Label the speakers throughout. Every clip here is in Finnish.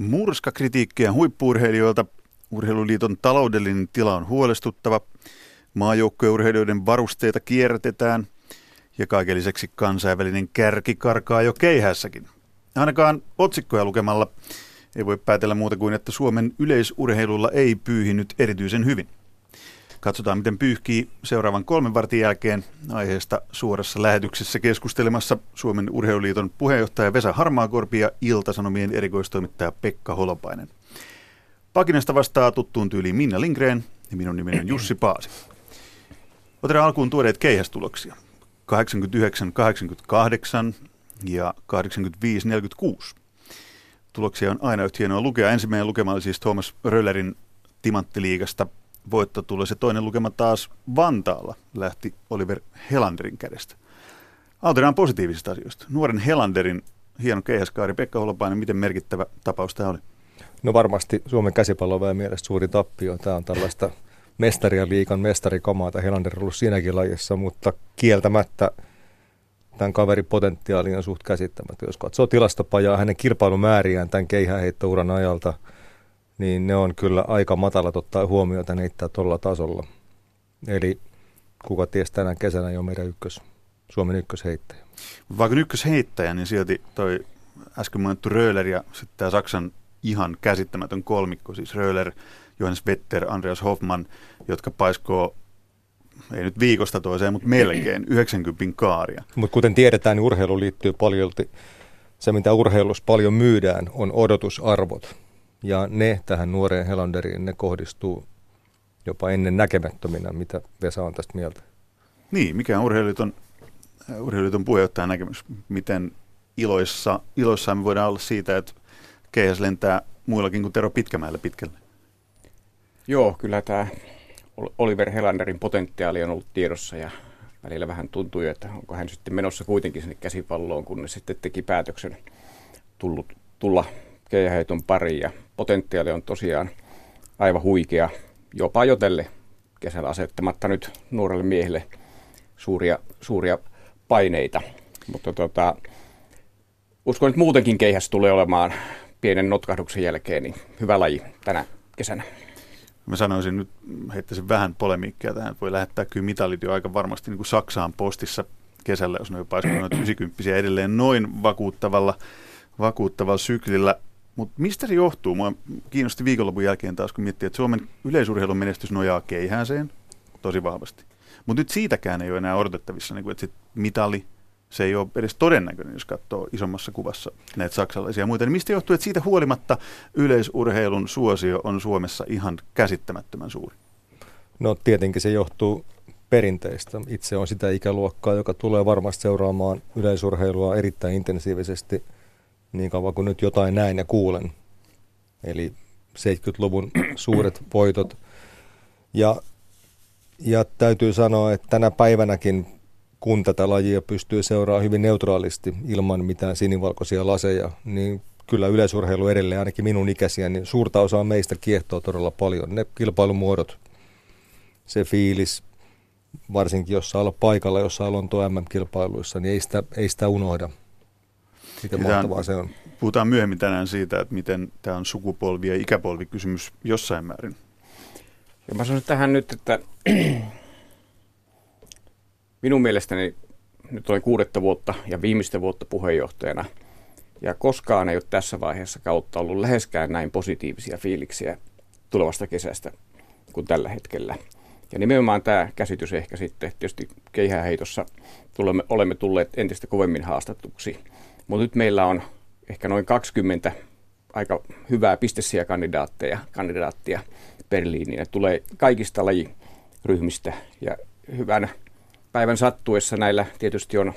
Speaker 1: Murskakritiikkiä huippuurheilijoilta. Urheiluliiton taloudellinen tila on huolestuttava. Maajoukkueurheilijoiden varusteita kierrätetään ja kaiken lisäksi kansainvälinen kärki karkaa jo keihässäkin. Ainakaan otsikkoja lukemalla ei voi päätellä muuta kuin, että Suomen yleisurheilulla ei pyyhinyt erityisen hyvin. Katsotaan, miten pyyhkii seuraavan kolmen vartin jälkeen aiheesta suorassa lähetyksessä keskustelemassa Suomen urheiluliiton puheenjohtaja Vesa Harmaakorpi ja Ilta-Sanomien erikoistoimittaja Pekka Holopainen. Pakinasta vastaa tuttuun tyyliin Minna Lindgren ja minun nimeni on Jussi Paasi. Otetaan alkuun tuoreet keihästuloksia. 89-88 ja 85-46. Tuloksia on aina yhtä hienoa lukea. Ensimmäinen lukema oli siis Thomas Röllerin Timanttiliigasta voitto tulee se toinen lukema taas Vantaalla lähti Oliver Helanderin kädestä. Aloitetaan positiivisista asioista. Nuoren Helanderin hieno keihäskaari Pekka Holopainen, miten merkittävä tapaus tämä oli?
Speaker 2: No varmasti Suomen käsipalloväen mielestä suuri tappio. Tämä on tällaista mestaria liikan mestarikamaa, että Helander on ollut siinäkin lajissa, mutta kieltämättä tämän kaverin potentiaali on suht käsittämättä. Jos katsoo tilastopajaa hänen kilpailumääriään tämän keihäänheittouran ajalta – niin ne on kyllä aika matalat ottaa huomioon, että ne heittää tuolla tasolla. Eli kuka ties tänä kesänä jo meidän ykkös, Suomen ykkösheittäjä.
Speaker 1: Vaikka ykkösheittäjä, niin silti toi äsken mainittu Röhler ja sitten tämä Saksan ihan käsittämätön kolmikko, siis Röhler, Johannes Vetter, Andreas Hoffman, jotka paiskoo ei nyt viikosta toiseen, mutta melkein 90 kaaria.
Speaker 2: Mutta kuten tiedetään, niin urheilu liittyy paljon, se mitä urheilussa paljon myydään, on odotusarvot. Ja ne tähän nuoreen Helanderiin, ne kohdistuu jopa ennen näkemättöminä, mitä Vesa on tästä mieltä.
Speaker 1: Niin, mikä on urheiluliiton, urheiluliiton puheenjohtajan näkemys? Miten iloissa, iloissa me voidaan olla siitä, että keihäs lentää muillakin kuin Tero Pitkämäellä pitkälle?
Speaker 3: Joo, kyllä tämä Oliver Helanderin potentiaali on ollut tiedossa ja välillä vähän tuntui, että onko hän sitten menossa kuitenkin sinne käsipalloon, kunnes sitten teki päätöksen tullut, tulla keihäheiton pariin ja potentiaali on tosiaan aivan huikea, jopa jo tälle kesällä asettamatta nyt nuorelle miehelle suuria, suuria paineita. Mutta tota, uskon, että muutenkin keihäs tulee olemaan pienen notkahduksen jälkeen niin hyvä laji tänä kesänä.
Speaker 1: Mä sanoisin nyt, heittäisin vähän polemiikkia tähän, voi lähettää kyllä mitalit jo aika varmasti niin kuin Saksaan postissa kesällä, jos ne jopa 90 edelleen noin vakuuttavalla, vakuuttavalla syklillä. Mutta mistä se johtuu? Mua kiinnosti viikonlopun jälkeen taas, kun miettii, että Suomen yleisurheilun menestys nojaa keihääseen tosi vahvasti. Mutta nyt siitäkään ei ole enää odotettavissa, niin kuin, että sit mitali, se ei ole edes todennäköinen, jos katsoo isommassa kuvassa näitä saksalaisia ja muita. Niin mistä johtuu, että siitä huolimatta yleisurheilun suosio on Suomessa ihan käsittämättömän suuri?
Speaker 2: No tietenkin se johtuu perinteistä. Itse on sitä ikäluokkaa, joka tulee varmasti seuraamaan yleisurheilua erittäin intensiivisesti – niin kauan kuin nyt jotain näin ja kuulen. Eli 70-luvun suuret voitot. Ja, ja täytyy sanoa, että tänä päivänäkin, kun tätä lajia pystyy seuraamaan hyvin neutraalisti ilman mitään sinivalkoisia laseja, niin kyllä yleisurheilu edelleen, ainakin minun ikäisiä, niin suurta osaa meistä kiehtoo todella paljon. Ne kilpailumuodot, se fiilis, varsinkin jos saa olla paikalla jossain Lontoon MM-kilpailuissa, niin ei sitä, ei sitä unohda. Miten mahtavaa se on.
Speaker 1: Puhutaan myöhemmin tänään siitä, että miten tämä on sukupolvi- ja ikäpolvikysymys jossain määrin.
Speaker 3: Ja mä sanon tähän nyt, että minun mielestäni nyt olen kuudetta vuotta ja viimeistä vuotta puheenjohtajana. Ja koskaan ei ole tässä vaiheessa kautta ollut läheskään näin positiivisia fiiliksiä tulevasta kesästä kuin tällä hetkellä. Ja nimenomaan tämä käsitys ehkä sitten, tietysti keihäheitossa tulemme, olemme tulleet entistä kovemmin haastattuksi mutta nyt meillä on ehkä noin 20 aika hyvää pistesiä kandidaatteja, kandidaattia Berliiniin. Tulee kaikista lajiryhmistä ja hyvän päivän sattuessa näillä tietysti on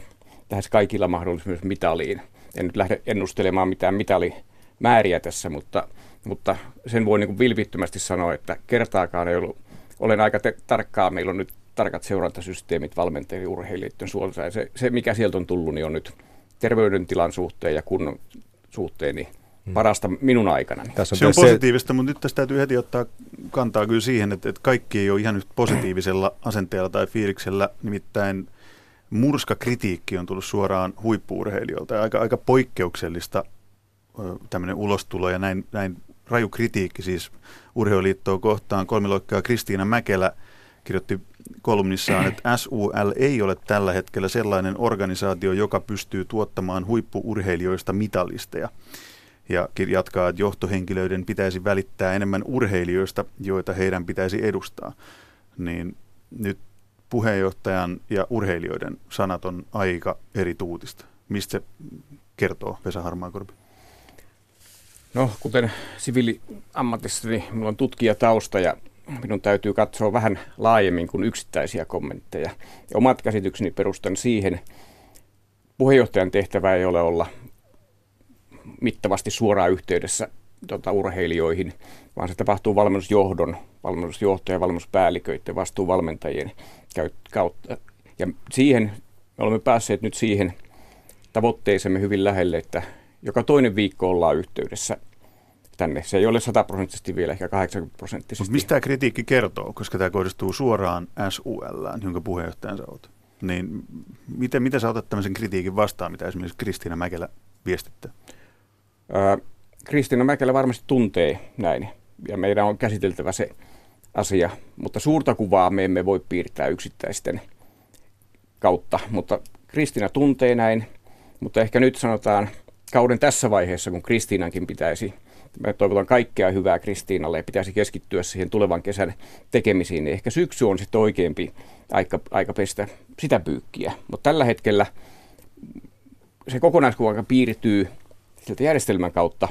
Speaker 3: lähes kaikilla mahdollisuus mitaliin. En nyt lähde ennustelemaan mitään mitalimääriä tässä, mutta, mutta sen voi niin vilpittömästi sanoa, että kertaakaan ei ollut, olen aika te- tarkkaa, meillä on nyt tarkat seurantasysteemit valmentajien urheilijoiden suolta se, se, mikä sieltä on tullut, niin on nyt terveydentilan suhteen ja kunnon suhteen niin hmm. parasta minun aikana.
Speaker 1: Tässä on se on positiivista, se... mutta nyt tästä täytyy heti ottaa kantaa kyllä siihen, että, että kaikki ei ole ihan yhtä positiivisella asenteella tai fiiliksellä, nimittäin murskakritiikki on tullut suoraan huippuurheilijoilta ja aika, aika poikkeuksellista tämmöinen ulostulo ja näin, näin raju kritiikki siis urheiluliittoa kohtaan. Kolmiloikkaa Kristiina Mäkelä kirjoitti kolumnissaan, että SUL ei ole tällä hetkellä sellainen organisaatio, joka pystyy tuottamaan huippuurheilijoista mitalisteja. Ja jatkaa, että johtohenkilöiden pitäisi välittää enemmän urheilijoista, joita heidän pitäisi edustaa. Niin nyt puheenjohtajan ja urheilijoiden sanat on aika eri tuutista. Mistä se kertoo, Vesa Harmaakorpi?
Speaker 3: No, kuten siviiliammatissa, niin minulla on tutkijatausta ja minun täytyy katsoa vähän laajemmin kuin yksittäisiä kommentteja. Ja omat käsitykseni perustan siihen, puheenjohtajan tehtävä ei ole olla mittavasti suoraan yhteydessä tota, urheilijoihin, vaan se tapahtuu valmennusjohdon, valmennusjohtajan, valmennuspäälliköiden, vastuuvalmentajien kautta. Ja siihen me olemme päässeet nyt siihen tavoitteisemme hyvin lähelle, että joka toinen viikko ollaan yhteydessä tänne. Se ei ole sataprosenttisesti vielä, ehkä 80 prosenttisesti.
Speaker 1: Mutta mistä tämä kritiikki kertoo, koska tämä kohdistuu suoraan SUL, jonka puheenjohtajansa olet? Niin miten, miten sä otat tämmöisen kritiikin vastaan, mitä esimerkiksi Kristiina Mäkelä viestittää?
Speaker 3: Kristiina Mäkelä varmasti tuntee näin, ja meidän on käsiteltävä se asia, mutta suurta kuvaa me emme voi piirtää yksittäisten kautta, mutta Kristiina tuntee näin, mutta ehkä nyt sanotaan kauden tässä vaiheessa, kun Kristiinankin pitäisi, me toivotan kaikkea hyvää Kristiinalle ja pitäisi keskittyä siihen tulevan kesän tekemisiin, niin ehkä syksy on sitten oikeampi aika, aika pestä sitä pyykkiä. Mutta tällä hetkellä se kokonaiskuva piirtyy sieltä järjestelmän kautta,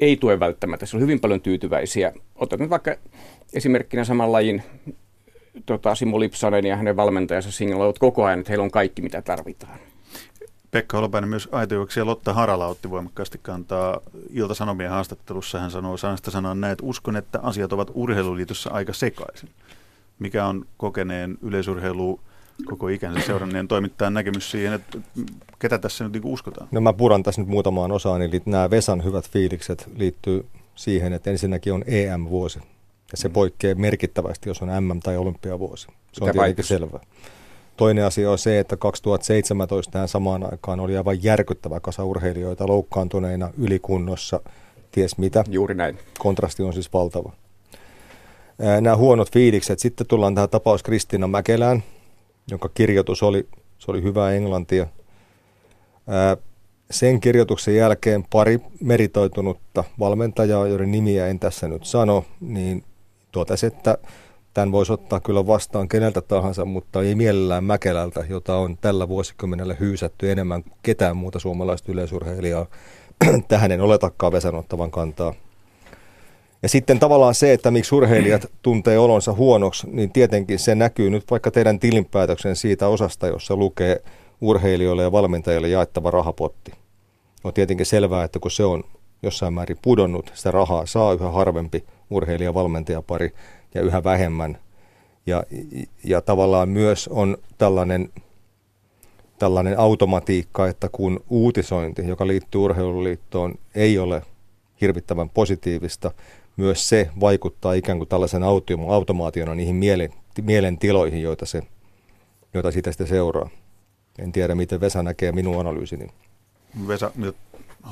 Speaker 3: ei tue välttämättä. Se on hyvin paljon tyytyväisiä. Otat nyt vaikka esimerkkinä saman lajin tota, Simo Lipsanen ja hänen valmentajansa signaloivat koko ajan, että heillä on kaikki, mitä tarvitaan.
Speaker 1: Pekka Holopainen myös aitojuoksi ja Lotta Harala otti voimakkaasti kantaa Ilta-Sanomien haastattelussa. Hän sanoi sanasta sanaan näin, että uskon, että asiat ovat urheiluliitossa aika sekaisin. Mikä on kokeneen yleisurheilu koko ikänsä seuranneen toimittajan näkemys siihen, että ketä tässä nyt niin uskotaan?
Speaker 2: No mä puran tässä nyt muutamaan osaan, eli nämä Vesan hyvät fiilikset liittyy siihen, että ensinnäkin on EM-vuosi. Ja se mm. poikkeaa merkittävästi, jos on MM- tai olympiavuosi. Se on tietenkin selvä. Toinen asia on se, että 2017 tähän samaan aikaan oli aivan järkyttävä kasa urheilijoita loukkaantuneina, ylikunnossa, ties mitä.
Speaker 3: Juuri näin.
Speaker 2: Kontrasti on siis valtava. Nämä huonot fiilikset. Sitten tullaan tähän tapaus Kristiina Mäkelään, jonka kirjoitus oli, se oli hyvää englantia. Sen kirjoituksen jälkeen pari meritoitunutta valmentajaa, joiden nimiä en tässä nyt sano, niin totesi, että Tämän voisi ottaa kyllä vastaan keneltä tahansa, mutta ei mielellään Mäkelältä, jota on tällä vuosikymmenellä hyysätty enemmän kuin ketään muuta suomalaista yleisurheilijaa. Tähän en oletakaan vesanottavan kantaa. Ja sitten tavallaan se, että miksi urheilijat tuntee olonsa huonoksi, niin tietenkin se näkyy nyt vaikka teidän tilinpäätöksen siitä osasta, jossa lukee urheilijoille ja valmentajille jaettava rahapotti. On tietenkin selvää, että kun se on jossain määrin pudonnut, sitä rahaa saa yhä harvempi urheilija-valmentajapari ja yhä vähemmän. Ja, ja tavallaan myös on tällainen, tällainen automatiikka, että kun uutisointi, joka liittyy urheiluliittoon, ei ole hirvittävän positiivista, myös se vaikuttaa ikään kuin tällaisen automaationa niihin mielen, mielentiloihin, joita, se, joita siitä sitten seuraa. En tiedä, miten Vesa näkee minun analyysini.
Speaker 1: Vesa,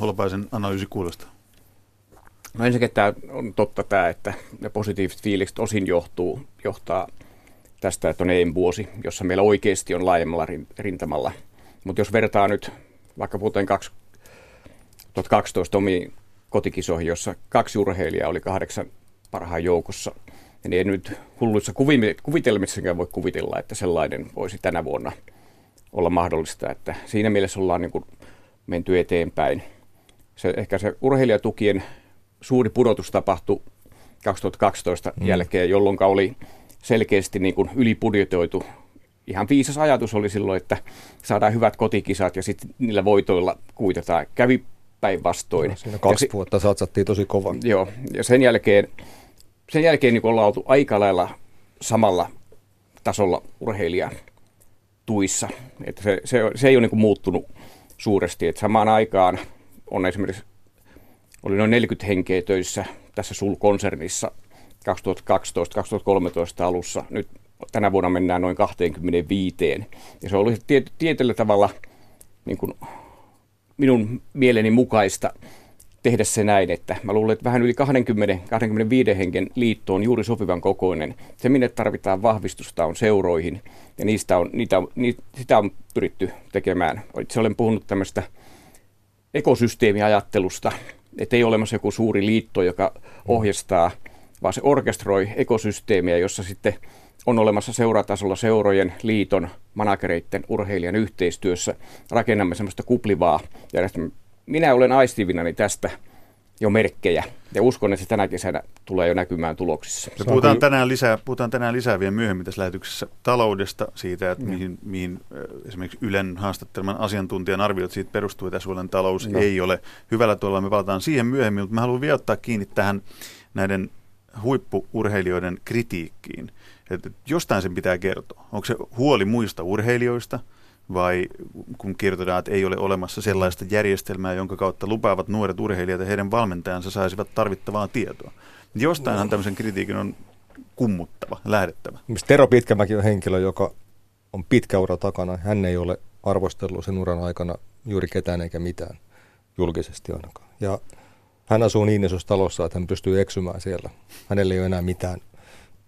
Speaker 1: Holopaisen analyysi kuulostaa?
Speaker 3: No ensinnäkin tämä on totta tämä, että ne positiiviset fiilikset osin johtuu, johtaa tästä, että on EM-vuosi, jossa meillä oikeasti on laajemmalla rintamalla. Mutta jos vertaa nyt vaikka vuoteen 2012 omiin kotikisoihin, jossa kaksi urheilijaa oli kahdeksan parhaan joukossa, niin ei nyt hulluissa kuvitelmissakaan voi kuvitella, että sellainen voisi tänä vuonna olla mahdollista. Että siinä mielessä ollaan niin kuin menty eteenpäin. Se, ehkä se urheilijatukien suuri pudotus tapahtui 2012 mm. jälkeen, jolloin oli selkeästi niin kuin ylipudjetoitu. Ihan viisas ajatus oli silloin, että saadaan hyvät kotikisat ja sitten niillä voitoilla kuitetaan. Kävi päinvastoin. No,
Speaker 2: siinä kaksi ja vuotta satsattiin tosi kova.
Speaker 3: Joo, ja sen jälkeen, sen jälkeen niin ollaan oltu aika lailla samalla tasolla urheilijan tuissa. Että se, se, se ei ole niin muuttunut suuresti. Että samaan aikaan on esimerkiksi oli noin 40 henkeä töissä tässä Sul-konsernissa 2012-2013 alussa. Nyt tänä vuonna mennään noin 25. Ja se oli tiet- tietyllä tavalla niin kuin minun mieleni mukaista tehdä se näin, että mä luulen, että vähän yli 20-25 hengen liitto on juuri sopivan kokoinen. Se, minne tarvitaan vahvistusta, on seuroihin, ja niistä on, niitä ni, sitä on pyritty tekemään. Itse olen puhunut tämmöistä ekosysteemiajattelusta, että ei ole olemassa joku suuri liitto, joka ohjastaa, vaan se orkestroi ekosysteemiä, jossa sitten on olemassa seuratasolla seurojen, liiton, managereiden, urheilijan yhteistyössä. Rakennamme semmoista kuplivaa järjestelmää. Minä olen aistivinani tästä jo merkkejä. Ja uskon, että se tänä kesänä tulee jo näkymään tuloksissa.
Speaker 1: Me puhutaan tänään, lisää, puhutaan tänään lisää vielä myöhemmin tässä lähetyksessä taloudesta, siitä, että mihin, mihin esimerkiksi Ylen haastatteleman asiantuntijan arviot siitä perustuu, että Suomen talous no. ei ole hyvällä tuolla. Me palataan siihen myöhemmin, mutta mä haluan vielä ottaa kiinni tähän näiden huippuurheilijoiden kritiikkiin. Että jostain sen pitää kertoa. Onko se huoli muista urheilijoista – vai kun kirjoitetaan, että ei ole olemassa sellaista järjestelmää, jonka kautta lupaavat nuoret urheilijat ja heidän valmentajansa saisivat tarvittavaa tietoa. Jostainhan no. tämmöisen kritiikin on kummuttava, lähdettävä.
Speaker 2: Tero Pitkämäki on henkilö, joka on pitkä ura takana. Hän ei ole arvostellut sen uran aikana juuri ketään eikä mitään, julkisesti ainakaan. Ja hän asuu niin isossa talossa, että hän pystyy eksymään siellä. Hänellä ei ole enää mitään,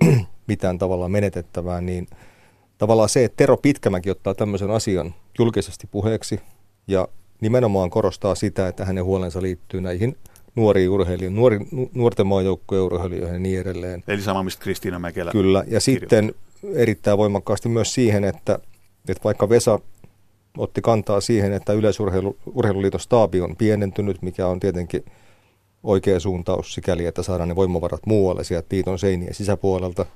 Speaker 2: mitään tavallaan menetettävää, niin – tavallaan se, että Tero Pitkämäki ottaa tämmöisen asian julkisesti puheeksi ja nimenomaan korostaa sitä, että hänen huolensa liittyy näihin nuoriin urheilijoihin, nuori, nuorten maajoukkojen urheilijoihin ja niin edelleen.
Speaker 1: Eli sama, mistä Kristiina Mäkelä
Speaker 2: Kyllä, ja sitten erittäin voimakkaasti myös siihen, että, että vaikka Vesa otti kantaa siihen, että Yleisurheiluliiton staabi on pienentynyt, mikä on tietenkin oikea suuntaus sikäli, että saadaan ne voimavarat muualle sieltä liiton seinien sisäpuolelta,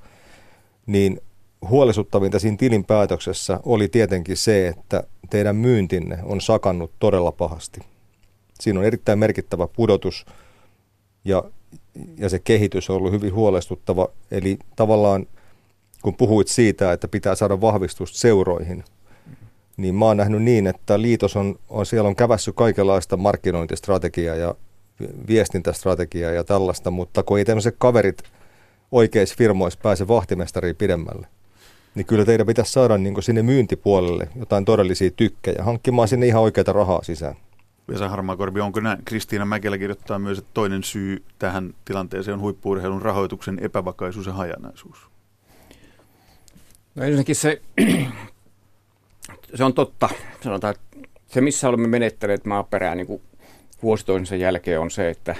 Speaker 2: niin huolestuttavinta siinä tilinpäätöksessä oli tietenkin se, että teidän myyntinne on sakannut todella pahasti. Siinä on erittäin merkittävä pudotus ja, ja se kehitys on ollut hyvin huolestuttava. Eli tavallaan kun puhuit siitä, että pitää saada vahvistusta seuroihin, niin mä oon nähnyt niin, että liitos on, on siellä on kävässy kaikenlaista markkinointistrategiaa ja viestintästrategiaa ja tällaista, mutta kun ei tämmöiset kaverit oikeissa firmoissa pääse vahtimestariin pidemmälle, niin kyllä teidän pitäisi saada niin sinne myyntipuolelle jotain todellisia tykkejä, hankkimaan sinne ihan oikeita rahaa sisään.
Speaker 1: Vesa Harmaakorpi, onko näin? Kristiina Mäkelä kirjoittaa myös, että toinen syy tähän tilanteeseen on huippuurheilun rahoituksen epävakaisuus ja hajanaisuus.
Speaker 3: No ensinnäkin se, se on totta. Sanotaan, että se missä olemme menettäneet maaperää niin kuin vuosi toisensa jälkeen on se, että,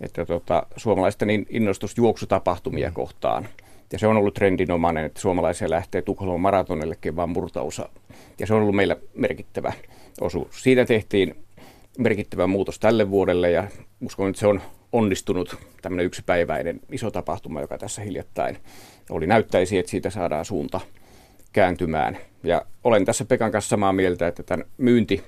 Speaker 3: että tota, suomalaisten innostus juoksutapahtumia mm. kohtaan – ja se on ollut trendinomainen, että suomalaisia lähtee Tukholman maratonillekin vain murtausa. Ja se on ollut meillä merkittävä osuus. Siitä tehtiin merkittävä muutos tälle vuodelle ja uskon, että se on onnistunut tämmöinen yksipäiväinen iso tapahtuma, joka tässä hiljattain oli. Näyttäisi, että siitä saadaan suunta kääntymään. Ja olen tässä Pekan kanssa samaa mieltä, että tämän myynti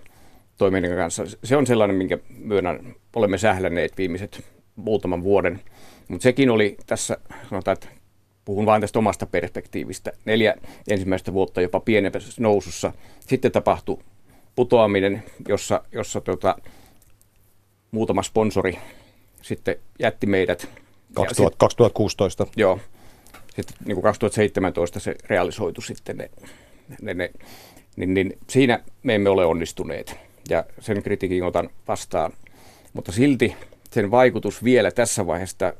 Speaker 3: toiminnan kanssa, se on sellainen, minkä myönnän, olemme sählänneet viimeiset muutaman vuoden. Mutta sekin oli tässä, sanotaan, että puhun vain tästä omasta perspektiivistä, neljä ensimmäistä vuotta jopa pienemmässä nousussa. Sitten tapahtui putoaminen, jossa, jossa tota, muutama sponsori sitten jätti meidät.
Speaker 2: 2000, sit, 2016.
Speaker 3: Joo. Sitten niin kuin 2017 se realisoitu sitten ne, ne, ne niin, niin siinä me emme ole onnistuneet ja sen kritiikin otan vastaan. Mutta silti sen vaikutus vielä tässä vaiheessa,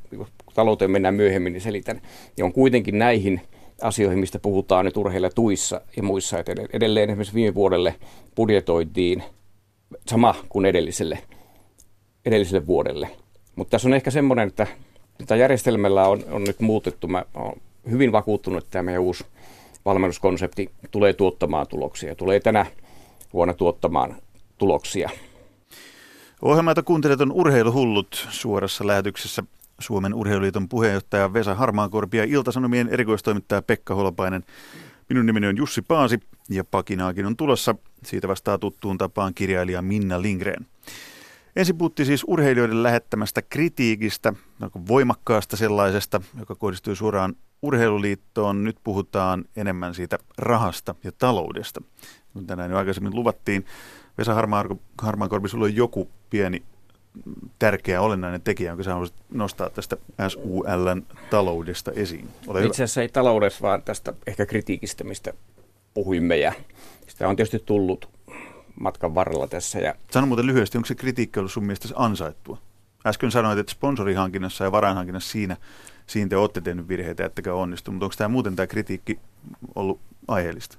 Speaker 3: talouteen mennään myöhemmin, niin selitän, niin on kuitenkin näihin asioihin, mistä puhutaan nyt urheilijatuissa ja muissa. Että edelleen esimerkiksi viime vuodelle budjetoitiin sama kuin edelliselle, edelliselle vuodelle. Mutta tässä on ehkä semmoinen, että tätä järjestelmällä on, on nyt muutettu. Mä olen hyvin vakuuttunut, että tämä meidän uusi valmennuskonsepti tulee tuottamaan tuloksia. Tulee tänä vuonna tuottamaan tuloksia.
Speaker 1: Ohjelma, jota kuuntelet, on Urheiluhullut suorassa lähetyksessä Suomen Urheiluliiton puheenjohtaja Vesa Harmaankorpi ja Iltasanomien erikoistoimittaja Pekka Holopainen. Minun nimeni on Jussi Paasi ja pakinaakin on tulossa. Siitä vastaa tuttuun tapaan kirjailija Minna Lindgren. Ensin puhuttiin siis urheilijoiden lähettämästä kritiikistä, voimakkaasta sellaisesta, joka kohdistuu suoraan urheiluliittoon. Nyt puhutaan enemmän siitä rahasta ja taloudesta, tänään jo aikaisemmin luvattiin. Vesa Harmaankorpi, sulla on joku pieni tärkeä olennainen tekijä, jonka sä haluaisit nostaa tästä SULn taloudesta esiin.
Speaker 3: Ole Itse asiassa ei taloudessa, vaan tästä ehkä kritiikistä, mistä puhuimme. Ja sitä on tietysti tullut matkan varrella tässä. Ja...
Speaker 1: Sano muuten lyhyesti, onko se kritiikki ollut sun mielestä ansaittua? äsken sanoit, että sponsorihankinnassa ja varainhankinnassa siinä, siinä te olette tehnyt virheitä, ettekä onnistu, mutta onko tämä muuten tämä kritiikki ollut aiheellista?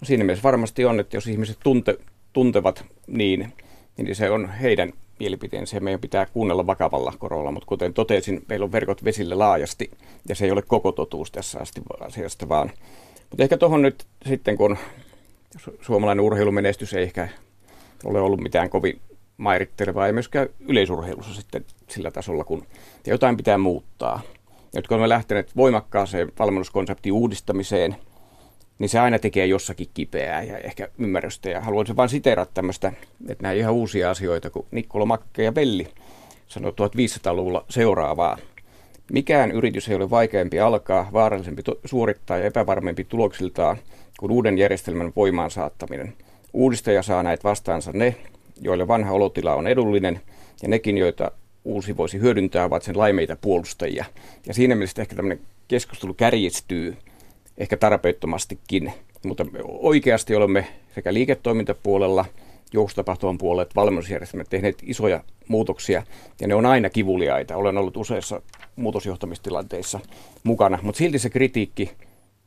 Speaker 3: No siinä mielessä varmasti on, että jos ihmiset tunte, tuntevat niin, niin se on heidän mielipiteensä ja meidän pitää kuunnella vakavalla korolla, mutta kuten totesin, meillä on verkot vesille laajasti ja se ei ole koko totuus tässä asti asiasta vaan. Mutta ehkä tuohon nyt sitten, kun suomalainen urheilumenestys ei ehkä ole ollut mitään kovin mairittelevaa, ei myöskään yleisurheilussa sitten sillä tasolla, kun jotain pitää muuttaa. Nyt kun olemme lähteneet voimakkaaseen valmennuskonseptin uudistamiseen, niin se aina tekee jossakin kipeää ja ehkä ymmärrystä. Ja haluaisin vain siteerata tämmöistä, että nämä ihan uusia asioita, kun Nikkolo Makke ja Velli sanoi 1500-luvulla seuraavaa. Mikään yritys ei ole vaikeampi alkaa, vaarallisempi to- suorittaa ja epävarmempi tuloksiltaan kuin uuden järjestelmän voimaan saattaminen. Uudistaja saa näitä vastaansa ne, joille vanha olotila on edullinen, ja nekin, joita uusi voisi hyödyntää, ovat sen laimeita puolustajia. Ja siinä mielessä ehkä tämmöinen keskustelu kärjistyy ehkä tarpeettomastikin, mutta oikeasti olemme sekä liiketoimintapuolella, joustotapahtuman puolella että valmennusjärjestelmät tehneet isoja muutoksia, ja ne on aina kivuliaita. Olen ollut useissa muutosjohtamistilanteissa mukana, mutta silti se kritiikki,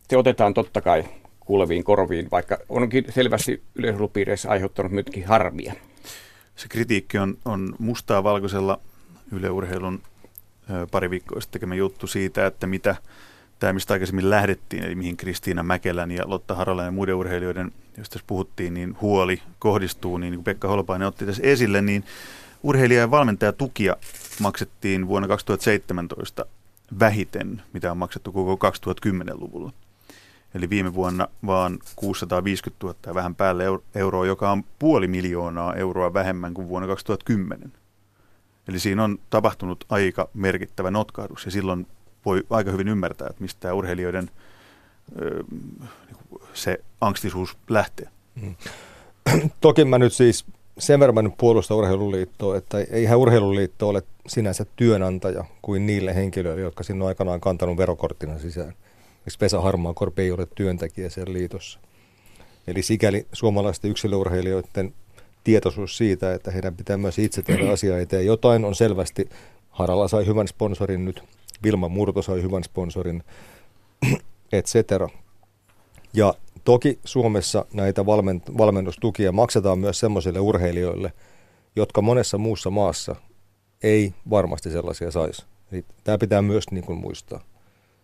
Speaker 3: se otetaan totta kai kuuleviin korviin, vaikka onkin selvästi yleisurheilupiireissä aiheuttanut myöskin harmia.
Speaker 1: Se kritiikki on, on mustaa valkoisella yleurheilun pari viikkoa sitten tekemä juttu siitä, että mitä tämä, mistä aikaisemmin lähdettiin, eli mihin Kristiina Mäkelän ja Lotta Harala ja muiden urheilijoiden, joista tässä puhuttiin, niin huoli kohdistuu, niin kuin Pekka Holpainen otti tässä esille, niin urheilija- ja valmentajatukia maksettiin vuonna 2017 vähiten, mitä on maksettu koko 2010-luvulla. Eli viime vuonna vaan 650 000 ja vähän päälle euroa, joka on puoli miljoonaa euroa vähemmän kuin vuonna 2010. Eli siinä on tapahtunut aika merkittävä notkahdus ja silloin voi aika hyvin ymmärtää, että mistä urheilijoiden se angstisuus lähtee. Mm.
Speaker 2: Toki mä nyt siis sen verran nyt puolustan urheiluliittoa, että eihän urheiluliitto ole sinänsä työnantaja kuin niille henkilöille, jotka sinne on aikanaan kantanut verokorttina sisään. Miksi Vesa Harmaakorpi ei ole työntekijä siellä liitossa. Eli sikäli suomalaisten yksilöurheilijoiden tietoisuus siitä, että heidän pitää myös itse tehdä asiaa eteen. Jotain on selvästi, Harala sai hyvän sponsorin nyt, Vilma Murto sai hyvän sponsorin, et cetera. Ja toki Suomessa näitä valmennustukia maksetaan myös sellaisille urheilijoille, jotka monessa muussa maassa ei varmasti sellaisia saisi. Eli tämä pitää myös niin kuin muistaa.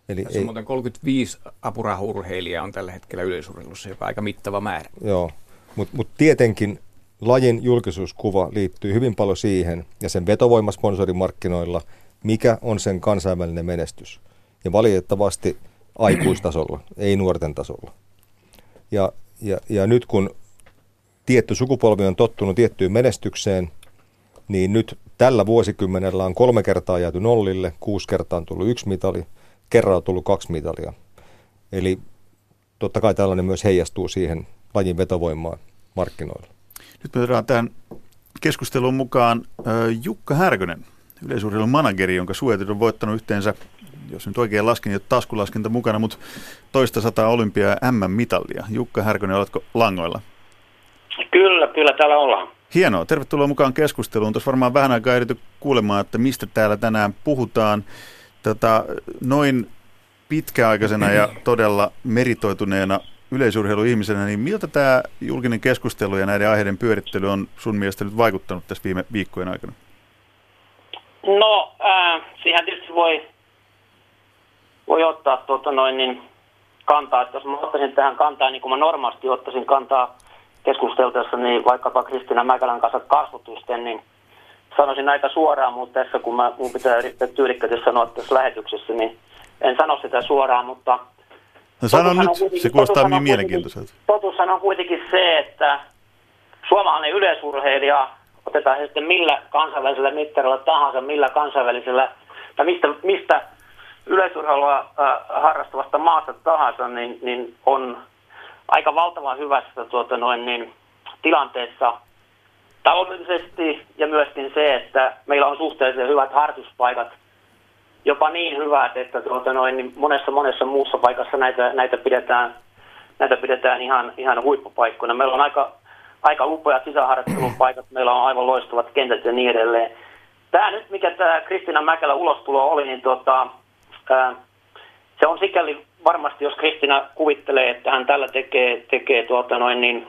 Speaker 3: Eli Tässä ei... on muuten 35 apurahurheilijaa on tällä hetkellä yleisurheilussa, joka on aika mittava määrä.
Speaker 2: Joo, mutta mut tietenkin lajin julkisuuskuva liittyy hyvin paljon siihen ja sen vetovoimasponsorimarkkinoilla, mikä on sen kansainvälinen menestys. Ja valitettavasti aikuistasolla, ei nuorten tasolla. Ja, ja, ja nyt kun tietty sukupolvi on tottunut tiettyyn menestykseen, niin nyt tällä vuosikymmenellä on kolme kertaa jääty nollille, kuusi kertaa on tullut yksi mitali, kerran on tullut kaksi mitalia. Eli totta kai tällainen myös heijastuu siihen lajin vetovoimaan markkinoilla.
Speaker 1: Nyt me otetaan tähän keskusteluun mukaan Jukka Härkönen, yleisurheilun manageri, jonka suojatit on voittanut yhteensä, jos nyt oikein laskin, niin taskulaskinta mukana, mutta toista sataa olympia ja M-mitallia. Jukka Härkönen, oletko langoilla?
Speaker 4: Kyllä, kyllä täällä ollaan.
Speaker 1: Hienoa. Tervetuloa mukaan keskusteluun. Tuossa varmaan vähän aikaa ehditty kuulemaan, että mistä täällä tänään puhutaan. Tota, noin pitkäaikaisena ja todella meritoituneena yleisurheiluihmisenä, niin miltä tämä julkinen keskustelu ja näiden aiheiden pyörittely on sun mielestä nyt vaikuttanut tässä viime viikkojen aikana?
Speaker 4: No, äh, siihen tietysti voi, voi ottaa tuota noin, niin kantaa, että jos mä ottaisin tähän kantaa niin kuin mä normaalisti ottaisin kantaa keskusteltaessa, niin vaikkapa Kristina Mäkälän kanssa kasvotusten, niin sanoisin aika suoraan, mutta tässä kun mä, mun pitää yrittää tyylikkästi sanoa tässä lähetyksessä, niin en sano sitä suoraan, mutta
Speaker 1: No sano nyt, se kuulostaa niin mielenkiintoiselta.
Speaker 4: Totuushan on kuitenkin se, että suomalainen yleisurheilija, otetaan se sitten millä kansainvälisellä mittarilla tahansa, millä kansainvälisellä, tai mistä, mistä yleisurheilua äh, harrastavasta maasta tahansa, niin, niin on aika valtavan hyvässä tuota, noin, niin, tilanteessa taloudellisesti ja myöskin se, että meillä on suhteellisen hyvät harjoituspaikat – jopa niin hyvät, että tuota noin, niin monessa monessa muussa paikassa näitä, näitä pidetään, näitä pidetään ihan, ihan huippupaikkoina. Meillä on aika, aika upeat sisäharjoittelun paikat, meillä on aivan loistavat kentät ja niin edelleen. tämä nyt, mikä tämä Kristiina Mäkelä ulostulo oli, niin tota, ää, se on sikäli varmasti, jos Kristina kuvittelee, että hän tällä tekee, tekee tuota noin niin,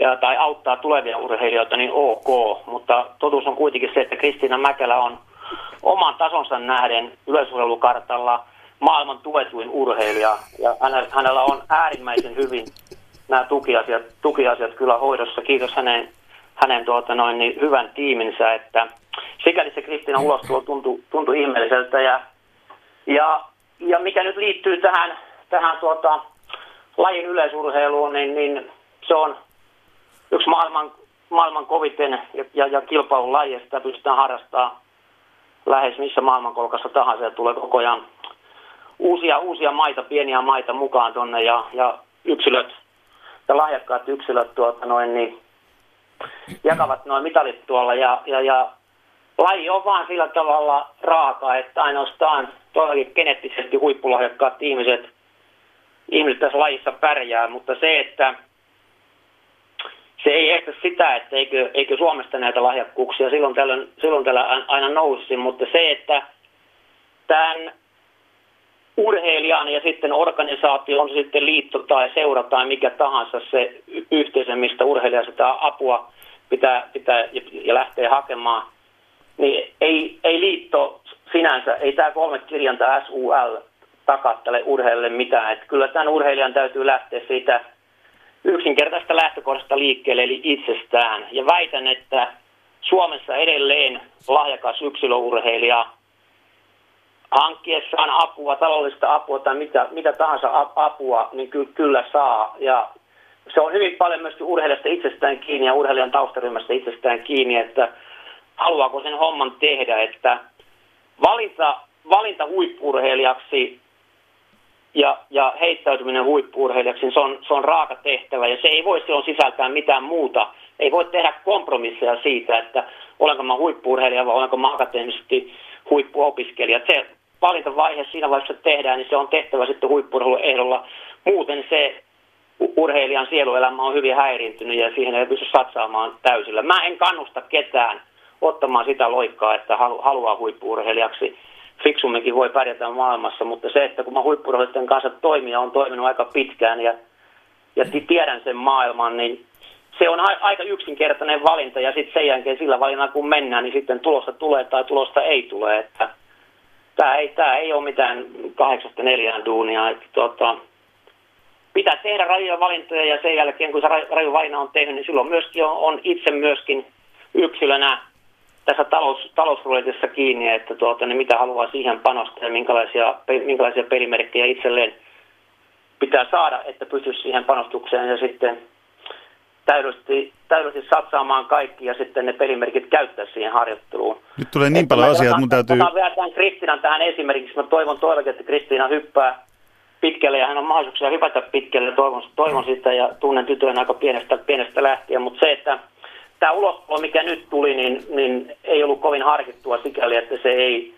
Speaker 4: ja, tai auttaa tulevia urheilijoita, niin ok. Mutta totuus on kuitenkin se, että Kristiina Mäkelä on oman tasonsa nähden yleisurheilukartalla maailman tuetuin urheilija. Ja hänellä on äärimmäisen hyvin nämä tukiasiat, tukiasiat kyllä hoidossa. Kiitos hänen, hänen tuota noin, niin hyvän tiiminsä, että sikäli se Kristiina ulostulo tuntui, tuntui ihmeelliseltä. Ja, ja, ja mikä nyt liittyy tähän, tähän tuota, lajin yleisurheiluun, niin, niin se on yksi maailman, maailman koviten ja, ja, ja kilpailun laji, sitä pystytään harrastamaan lähes missä maailmankolkassa tahansa ja tulee koko ajan uusia, uusia maita, pieniä maita mukaan tonne ja, ja yksilöt ja lahjakkaat yksilöt tuota noin, niin jakavat noin mitalit tuolla ja, ja, ja laji on vaan sillä tavalla raaka, että ainoastaan todellakin geneettisesti huippulahjakkaat ihmiset, ihmiset tässä lajissa pärjää, mutta se, että se ei estä sitä, että eikö, eikö Suomesta näitä lahjakkuuksia silloin tällä, silloin tällä aina nousisi, mutta se, että tämän urheilijan ja sitten organisaatio, on se sitten liitto tai seura tai mikä tahansa se yhteisö, mistä urheilija sitä apua pitää, pitää ja, lähtee hakemaan, niin ei, ei liitto sinänsä, ei tämä kolme kirjanta SUL takaa tälle urheilijalle mitään. Että kyllä tämän urheilijan täytyy lähteä siitä yksinkertaista lähtökohdasta liikkeelle, eli itsestään. Ja väitän, että Suomessa edelleen lahjakas yksilöurheilija hankkiessaan apua, taloudellista apua tai mitä, mitä tahansa apua, niin ky- kyllä saa. Ja se on hyvin paljon myöskin urheilijasta itsestään kiinni ja urheilijan taustaryhmästä itsestään kiinni, että haluaako sen homman tehdä, että valinta, valinta huippurheilijaksi ja, ja heittäytyminen huippuurheilijaksi, se on, se on raaka tehtävä ja se ei voi silloin sisältää mitään muuta. Ei voi tehdä kompromisseja siitä, että olenko mä huippuurheilija vai olenko mä akateemisesti huippuopiskelija. Se valintavaihe siinä vaiheessa tehdään, niin se on tehtävä sitten huippuurheilun ehdolla. Muuten se urheilijan sieluelämä on hyvin häiriintynyt ja siihen ei pysty satsaamaan täysillä. Mä en kannusta ketään ottamaan sitä loikkaa, että haluaa huippuurheilijaksi fiksumminkin voi pärjätä maailmassa, mutta se, että kun mä huippurheilijoiden kanssa toimia on toiminut aika pitkään ja, ja tiedän sen maailman, niin se on a- aika yksinkertainen valinta ja sitten sen jälkeen sillä valinnalla kun mennään, niin sitten tulosta tulee tai tulosta ei tule. Että tämä ei, tämä ei ole mitään kahdeksasta neljään duunia. Että tuota, pitää tehdä rajoja valintoja ja sen jälkeen kun se raju valinta on tehnyt, niin silloin myöskin on, on itse myöskin yksilönä tässä talous, talousruletissa kiinni, että tuota, niin mitä haluaa siihen panostaa ja minkälaisia, minkälaisia pelimerkkejä itselleen pitää saada, että pystyisi siihen panostukseen ja sitten täydellisesti, täydellisesti satsaamaan kaikki ja sitten ne pelimerkit käyttää siihen harjoitteluun.
Speaker 1: Nyt tulee niin että paljon asiaa, että mun täytyy...
Speaker 4: Otan vielä tämän Kristinan tähän esimerkiksi. Mä toivon toivottavasti, että Kristiina hyppää pitkälle ja hän on mahdollisuuksia hypätä pitkälle. Toivon, toivon sitä ja tunnen tytön aika pienestä, pienestä lähtien, mutta se, että tämä ulostulo, mikä nyt tuli, niin, niin ei ollut kovin harkittua sikäli, että se ei,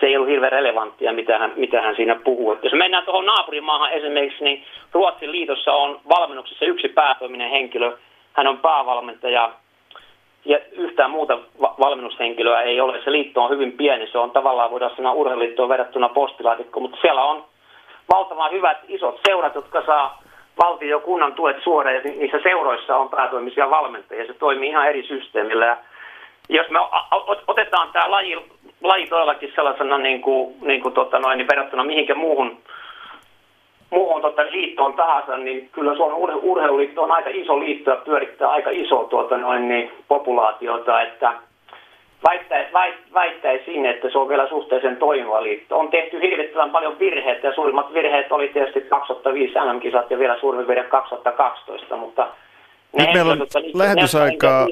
Speaker 4: se ei ollut hirveän relevanttia, mitä hän, mitä hän siinä puhuu. Et jos mennään tuohon naapurimaahan esimerkiksi, niin Ruotsin liitossa on valmennuksessa yksi päätoiminen henkilö. Hän on päävalmentaja ja yhtään muuta valmennushenkilöä ei ole. Se liitto on hyvin pieni. Se on tavallaan, voidaan sanoa urheiluliittoon verrattuna postilaatikko, mutta siellä on valtavan hyvät isot seurat, jotka saa valtio ja kunnan tuet suoraan, ja niissä seuroissa on päätoimisia valmentajia. Se toimii ihan eri systeemillä. Ja jos me otetaan tämä laji, laji todellakin sellaisena niin kuin, niin kuin tota noin, niin verrattuna mihinkä muuhun, muuhun tota, liittoon tahansa, niin kyllä Suomen urhe, urheiluliitto on aika iso liitto ja pyörittää aika iso tuota, noin, niin, populaatiota, että väittäisin, väittäisin, että se on vielä suhteellisen toimiva liitto. On tehty hirvittävän paljon virheitä ja suurimmat virheet oli tietysti 2005 MM-kisat ja vielä suurin virhe 2012, mutta
Speaker 1: nyt meillä on lähetysaikaa.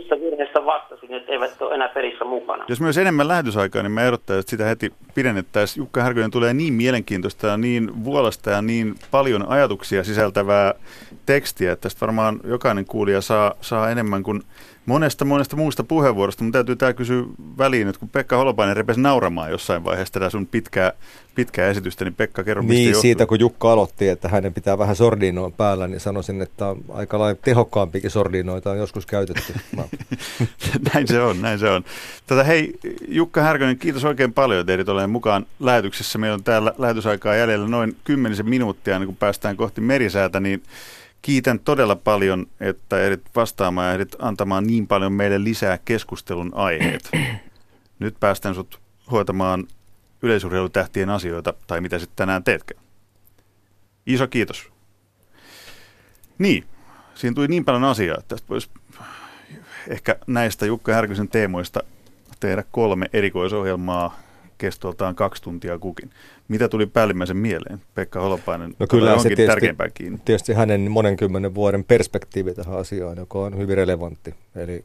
Speaker 4: Vastasin, että eivät ole enää pelissä mukana.
Speaker 1: Jos myös enemmän lähetysaikaa, niin mä ehdottaisin, että sitä heti pidennettäisiin. Jukka Härkönen tulee niin mielenkiintoista ja niin vuolasta ja niin paljon ajatuksia sisältävää tekstiä, että tästä varmaan jokainen kuulija saa, saa enemmän kuin monesta monesta muusta puheenvuorosta. Mutta täytyy tämä kysyä väliin, että kun Pekka Holopainen repesi nauramaan jossain vaiheessa tätä sun pitkää, pitkää esitystä, niin Pekka kerro,
Speaker 2: Niin, johtuu. siitä kun Jukka aloitti, että hänen pitää vähän sordinoa päällä, niin sanoisin, että aika lailla tehokkaampikin sordinoita on joskus käytetty.
Speaker 1: näin se on, näin se on. Tätä, hei Jukka Härkönen, kiitos oikein paljon, että ehdit olemaan mukaan lähetyksessä. Meillä on täällä lähetysaikaa jäljellä noin kymmenisen minuuttia, niin kun päästään kohti merisäätä, niin Kiitän todella paljon, että ehdit vastaamaan ja ehdit antamaan niin paljon meille lisää keskustelun aiheet. Nyt päästään sut hoitamaan yleisurheilutähtien asioita, tai mitä sitten tänään teetkään. Iso kiitos. Niin, siinä tuli niin paljon asiaa, että tästä voisi ehkä näistä Jukka Härkösen teemoista tehdä kolme erikoisohjelmaa kestoltaan kaksi tuntia kukin. Mitä tuli päällimmäisen mieleen, Pekka Holopainen?
Speaker 2: No kyllä se tietysti, kiinni. tietysti hänen monenkymmenen vuoden perspektiivi tähän asiaan, joka on hyvin relevantti. Eli,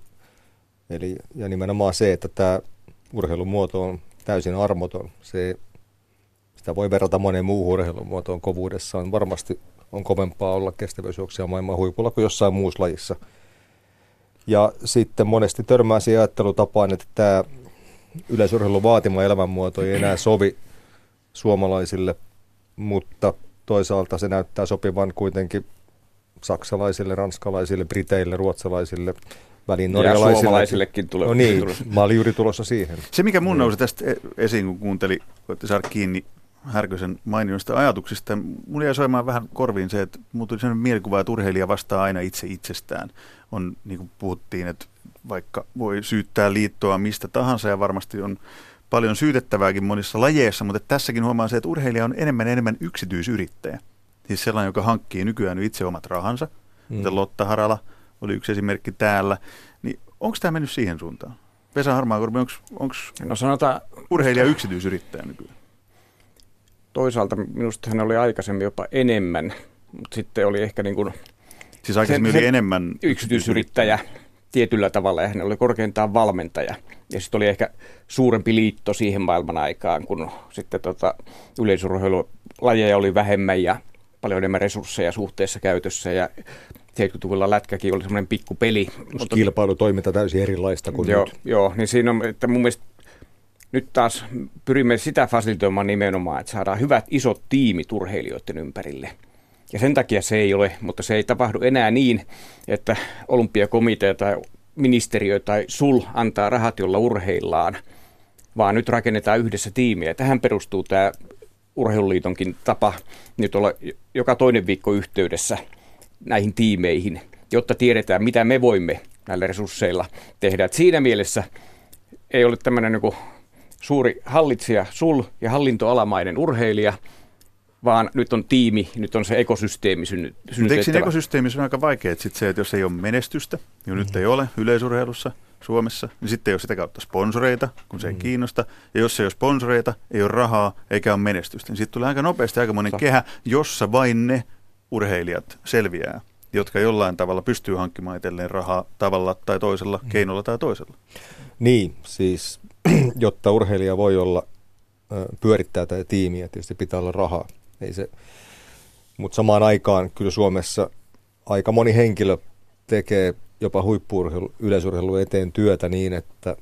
Speaker 2: eli, ja nimenomaan se, että tämä urheilumuoto on täysin armoton. Se, sitä voi verrata moneen muuhun urheilumuotoon kovuudessaan. Varmasti on kovempaa olla kestävyysjuoksia maailman huipulla kuin jossain muussa lajissa. Ja sitten monesti törmää siihen ajattelutapaan, että tämä yleisurheilun vaatima elämänmuoto ei enää sovi suomalaisille, mutta toisaalta se näyttää sopivan kuitenkin saksalaisille, ranskalaisille, briteille, ruotsalaisille, väliin norjalaisille. Ja
Speaker 3: suomalaisillekin tulee.
Speaker 2: No niin, mä olin juuri tulossa siihen.
Speaker 1: Se, mikä mun nousi tästä e- esiin, kun kuunteli, kiinni Härkösen mainioista ajatuksista. Mulla jäi soimaan vähän korviin se, että mulla tuli sellainen mielikuva, että urheilija vastaa aina itse itsestään. On, niin kuin puhuttiin, että vaikka voi syyttää liittoa mistä tahansa ja varmasti on paljon syytettävääkin monissa lajeissa, mutta tässäkin huomaa se, että urheilija on enemmän enemmän yksityisyrittäjä. Siis sellainen, joka hankkii nykyään itse omat rahansa, mm. Lotta Harala oli yksi esimerkki täällä. Niin onko tämä mennyt siihen suuntaan? Vesa Harmaakorpi, onko no sanotaan, urheilija yksityisyrittäjä nykyään?
Speaker 3: Toisaalta minusta hän oli aikaisemmin jopa enemmän, mutta sitten oli ehkä niin kuin...
Speaker 1: Siis aikaisemmin sen, oli enemmän
Speaker 3: yksityisyrittäjä tietyllä tavalla ja hän oli korkeintaan valmentaja. Ja sitten oli ehkä suurempi liitto siihen maailman aikaan, kun sitten tota, yleisurheilulajeja oli vähemmän ja paljon enemmän resursseja suhteessa käytössä ja 70-luvulla lätkäkin oli semmoinen pikkupeli.
Speaker 2: Mutta kilpailutoiminta täysin erilaista kuin
Speaker 3: joo,
Speaker 2: nyt.
Speaker 3: Joo, niin siinä on, että mun mielestä nyt taas pyrimme sitä fasilitoimaan nimenomaan, että saadaan hyvät isot tiimit urheilijoiden ympärille. Ja sen takia se ei ole, mutta se ei tapahdu enää niin, että olympiakomitea tai ministeriö tai SUL antaa rahat, jolla urheillaan, vaan nyt rakennetaan yhdessä tiimiä. Tähän perustuu tämä Urheiluliitonkin tapa nyt olla joka toinen viikko yhteydessä näihin tiimeihin, jotta tiedetään, mitä me voimme näillä resursseilla tehdä. Et siinä mielessä ei ole tämmöinen niin suuri hallitsija, sul ja hallintoalamainen urheilija, vaan nyt on tiimi, nyt on se ekosysteemi synnytettävä.
Speaker 1: Eikö siinä ekosysteemissä on aika vaikea että sit se, että jos ei ole menestystä, niin mm. nyt ei ole yleisurheilussa Suomessa, niin sitten ei ole sitä kautta sponsoreita, kun se ei mm. kiinnosta. Ja jos ei ole sponsoreita, ei ole rahaa eikä ole menestystä, niin sitten tulee aika nopeasti aika monen kehä, jossa vain ne urheilijat selviää, jotka jollain tavalla pystyy hankkimaan itselleen rahaa tavalla tai toisella, mm. keinolla tai toisella.
Speaker 2: Niin, siis jotta urheilija voi olla, pyörittää tätä tiimiä, tietysti pitää olla rahaa. Ei se, mutta samaan aikaan kyllä Suomessa aika moni henkilö tekee jopa huippuurheilu, eteen työtä niin, että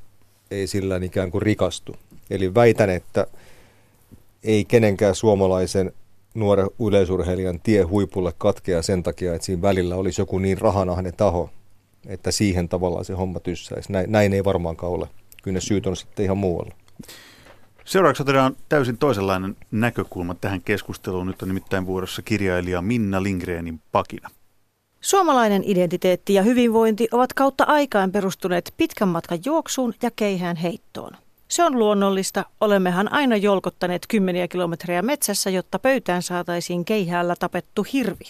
Speaker 2: ei sillä ikään kuin rikastu. Eli väitän, että ei kenenkään suomalaisen nuoren yleisurheilijan tie huipulle katkea sen takia, että siinä välillä olisi joku niin rahanahne taho, että siihen tavallaan se homma tyssäisi. Näin, näin ei varmaankaan ole. Kyllä ne syyt on sitten ihan muualla.
Speaker 1: Seuraavaksi otetaan täysin toisenlainen näkökulma tähän keskusteluun. Nyt on nimittäin vuorossa kirjailija Minna Lindgrenin pakina.
Speaker 5: Suomalainen identiteetti ja hyvinvointi ovat kautta aikaan perustuneet pitkän matkan juoksuun ja keihään heittoon. Se on luonnollista, olemmehan aina jolkottaneet kymmeniä kilometrejä metsässä, jotta pöytään saataisiin keihäällä tapettu hirvi.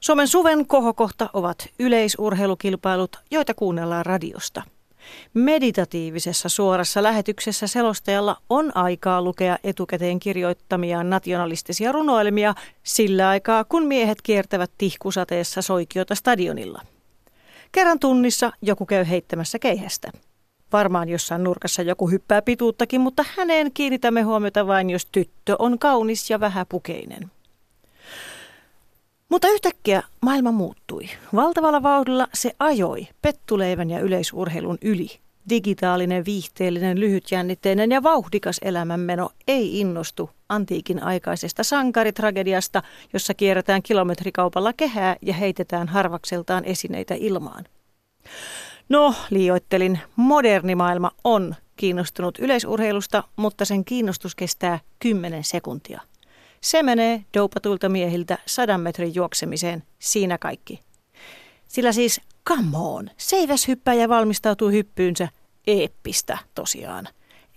Speaker 5: Suomen suven kohokohta ovat yleisurheilukilpailut, joita kuunnellaan radiosta – Meditatiivisessa suorassa lähetyksessä selostajalla on aikaa lukea etukäteen kirjoittamia nationalistisia runoilmia sillä aikaa, kun miehet kiertävät tihkusateessa soikiota stadionilla. Kerran tunnissa joku käy heittämässä keihästä. Varmaan jossain nurkassa joku hyppää pituuttakin, mutta häneen kiinnitämme huomiota vain, jos tyttö on kaunis ja vähäpukeinen. Mutta yhtäkkiä maailma muuttui. Valtavalla vauhdilla se ajoi pettuleivän ja yleisurheilun yli. Digitaalinen, viihteellinen, lyhytjännitteinen ja vauhdikas elämänmeno ei innostu antiikin aikaisesta sankaritragediasta, jossa kierretään kilometrikaupalla kehää ja heitetään harvakseltaan esineitä ilmaan. No, liioittelin, moderni maailma on kiinnostunut yleisurheilusta, mutta sen kiinnostus kestää 10 sekuntia. Se menee doupatuilta miehiltä sadan metrin juoksemiseen, siinä kaikki. Sillä siis, come on, seiväshyppäjä valmistautuu hyppyynsä, eeppistä tosiaan.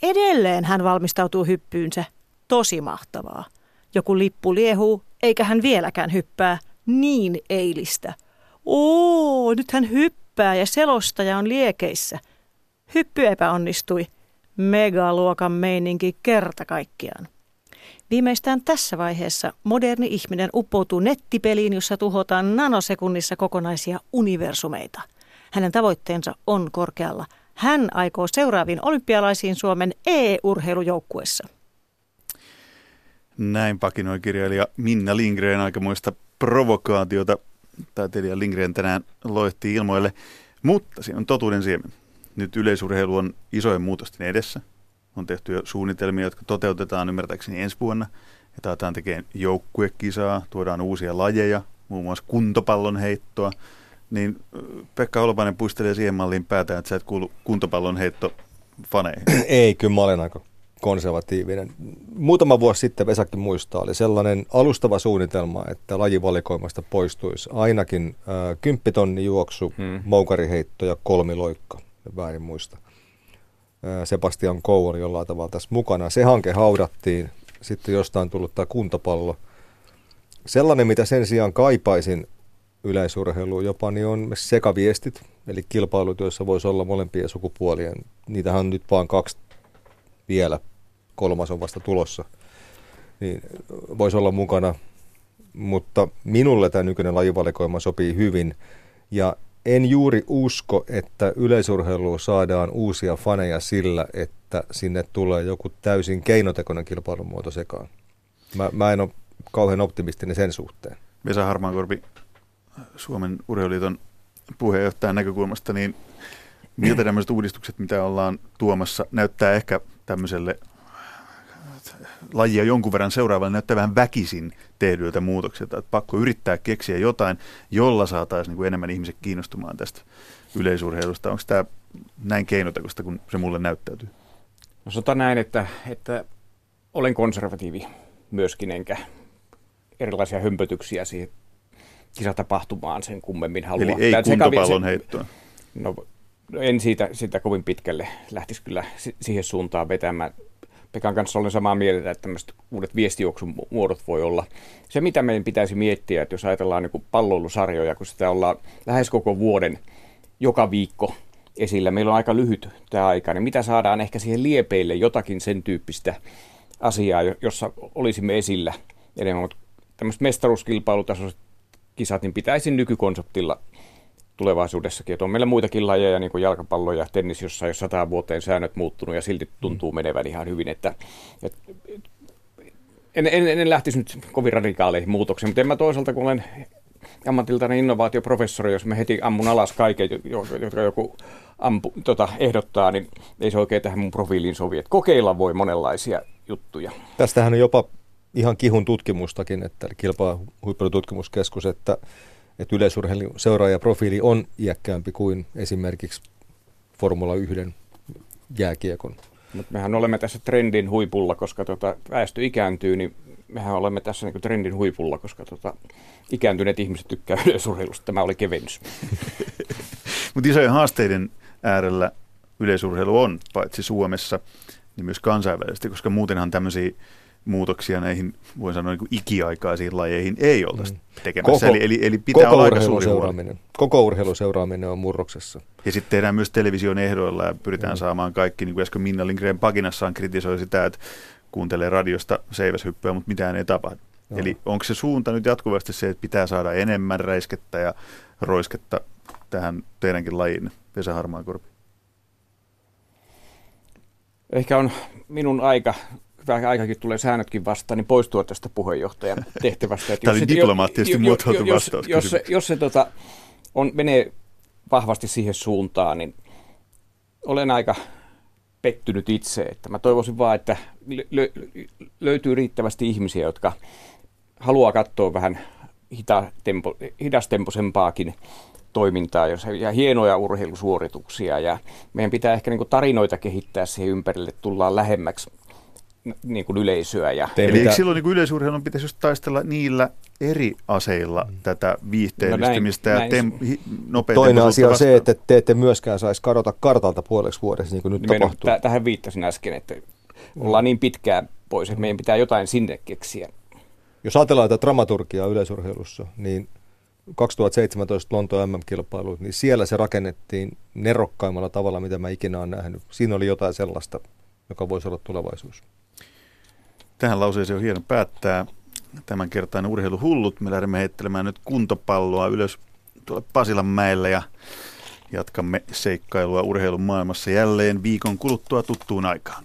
Speaker 5: Edelleen hän valmistautuu hyppyynsä, tosi mahtavaa. Joku lippu liehuu, eikä hän vieläkään hyppää, niin eilistä. Oo, nyt hän hyppää ja selostaja on liekeissä. Hyppy epäonnistui. Megaluokan meininki kerta kaikkiaan. Viimeistään tässä vaiheessa moderni ihminen uppoutuu nettipeliin, jossa tuhotaan nanosekunnissa kokonaisia universumeita. Hänen tavoitteensa on korkealla. Hän aikoo seuraaviin olympialaisiin Suomen e-urheilujoukkuessa.
Speaker 1: Näin pakinoi kirjailija Minna Lindgren aikamoista provokaatiota. Taiteilija Lindgren tänään loihti ilmoille, mutta siinä on totuuden siemen. Nyt yleisurheilu on isojen muutosten edessä. On tehty jo suunnitelmia, jotka toteutetaan ymmärtääkseni ensi vuonna. Ja taitaan tekemään joukkuekisaa, tuodaan uusia lajeja, muun muassa kuntopallon heittoa. Niin Pekka Holopainen puistelee siihen malliin päätään, että sä et kuulu kuntopallon heitto faneihin.
Speaker 2: Ei, kyllä mä olen aika konservatiivinen. Muutama vuosi sitten Vesakki muistaa, oli sellainen alustava suunnitelma, että lajivalikoimasta poistuisi ainakin äh, kymppitonni juoksu, hmm. moukariheitto ja kolmiloikka, väärin muista. Sebastian Kou oli jollain tavalla tässä mukana. Se hanke haudattiin, sitten jostain tullut tämä kuntapallo. Sellainen, mitä sen sijaan kaipaisin yleisurheiluun jopa, niin on sekaviestit, eli kilpailut, joissa voisi olla molempien sukupuolien. Niitähän on nyt vaan kaksi vielä, kolmas on vasta tulossa. Niin voisi olla mukana, mutta minulle tämä nykyinen lajivalikoima sopii hyvin. Ja en juuri usko, että yleisurheiluun saadaan uusia faneja sillä, että sinne tulee joku täysin keinotekoinen kilpailumuoto sekaan. Mä, mä en ole kauhean optimistinen sen suhteen.
Speaker 1: Vesa Harmaankorpi, Suomen urheiluliiton puheenjohtajan näkökulmasta, niin miltä tämmöiset uudistukset, mitä ollaan tuomassa, näyttää ehkä tämmöiselle lajia jonkun verran seuraavalle näyttää vähän väkisin tehdyiltä muutoksilta. Että pakko yrittää keksiä jotain, jolla saataisiin niin enemmän ihmiset kiinnostumaan tästä yleisurheilusta. Onko tämä näin keinotekoista, kun se mulle näyttäytyy?
Speaker 3: No sanotaan näin, että, että olen konservatiivi myöskin, enkä erilaisia hömpötyksiä siihen kisatapahtumaan sen kummemmin halua.
Speaker 1: Eli ei kuntopallon heittoa.
Speaker 3: No, en siitä, siitä kovin pitkälle lähtisi kyllä siihen suuntaan vetämään. Pekan kanssa olen samaa mieltä, että tämmöiset uudet viestijuoksun muodot voi olla. Se, mitä meidän pitäisi miettiä, että jos ajatellaan niin palloilusarjoja, kun sitä ollaan lähes koko vuoden joka viikko esillä, meillä on aika lyhyt tämä aika, niin mitä saadaan ehkä siihen liepeille jotakin sen tyyppistä asiaa, jossa olisimme esillä enemmän, mutta tämmöiset mestaruuskilpailutasoiset kisat, niin pitäisi nykykonseptilla tulevaisuudessakin. Että on meillä muitakin lajeja, niin kuin jalkapallo ja tennis, jossa on jo sata vuoteen säännöt muuttunut ja silti tuntuu menevän ihan hyvin. Että, että en, en, en lähtisi nyt kovin radikaaleihin muutoksiin, mutta en mä toisaalta, kun olen ammatiltainen innovaatioprofessori, jos me heti ammun alas kaiken, jotka joku ampu, tota, ehdottaa, niin ei se oikein tähän mun profiiliin sovi. Että kokeilla voi monenlaisia juttuja.
Speaker 2: Tästähän on jopa ihan kihun tutkimustakin, että kilpaa huippututkimuskeskus, että että yleisurheiluseuraajaprofiili on iäkkäämpi kuin esimerkiksi Formula 1 jääkiekon.
Speaker 3: Mutta mehän olemme tässä trendin huipulla, koska tota, väestö ikääntyy, niin mehän olemme tässä niinku trendin huipulla, koska tota, ikääntyneet ihmiset tykkää yleisurheilusta. Tämä oli kevennys.
Speaker 1: Mutta isojen haasteiden äärellä yleisurheilu on, paitsi Suomessa, niin myös kansainvälisesti, koska muutenhan tämmöisiä muutoksia näihin, voin sanoa, niin kuin ikiaikaisiin lajeihin ei olla mm. tekemässä.
Speaker 2: Koko,
Speaker 1: eli, eli, eli pitää olla aika suuri
Speaker 2: seuraaminen. Koko urheiluseuraaminen on murroksessa.
Speaker 1: Ja sitten tehdään myös television ehdoilla ja pyritään mm. saamaan kaikki, niin kuin äsken Minna Lindgren pakinassaan kritisoi sitä, että kuuntelee radiosta seiväshyppyä, mutta mitään ei tapahdu. No. Eli onko se suunta nyt jatkuvasti se, että pitää saada enemmän räiskettä ja roisketta tähän teidänkin lajiin, Vesa Harmaankorpi?
Speaker 3: Ehkä on minun aika vähän aikakin tulee säännötkin vastaan, niin poistua tästä puheenjohtajan tehtävästä.
Speaker 1: Tämä oli diplomaattisesti muotoiltu vastaus.
Speaker 3: Jos, jos, se, jos se tota, on, menee vahvasti siihen suuntaan, niin olen aika pettynyt itse. Että mä toivoisin vaan, että lö- löytyy riittävästi ihmisiä, jotka haluaa katsoa vähän hitatempo, hidastemposempaakin toimintaa ja hienoja urheilusuorituksia. Ja meidän pitää ehkä niin tarinoita kehittää siihen ympärille, tullaan lähemmäksi niin kuin yleisöä. Ja
Speaker 1: Eli mitä... silloin niin yleisurheilun pitäisi just taistella niillä eri aseilla mm. tätä viihteellistymistä no näin, ja tem-
Speaker 2: hi- Toinen asia on se, että te ette myöskään saisi kadota kartalta puoleksi vuodessa, niin kuin nyt Nimenomaan, tapahtuu.
Speaker 3: Tähän viittasin äsken, että ollaan niin pitkään pois, että meidän pitää jotain sinne keksiä.
Speaker 2: Jos ajatellaan tätä dramaturgiaa yleisurheilussa, niin 2017 Lontoon MM-kilpailut, niin siellä se rakennettiin nerokkaimmalla tavalla, mitä mä ikinä olen nähnyt. Siinä oli jotain sellaista, joka voisi olla tulevaisuus.
Speaker 1: Tähän lauseeseen on hieno päättää tämän kertaan urheiluhullut. Me lähdemme heittelemään nyt kuntopalloa ylös tuolle Pasilan mäelle ja jatkamme seikkailua urheilun maailmassa jälleen viikon kuluttua tuttuun aikaan.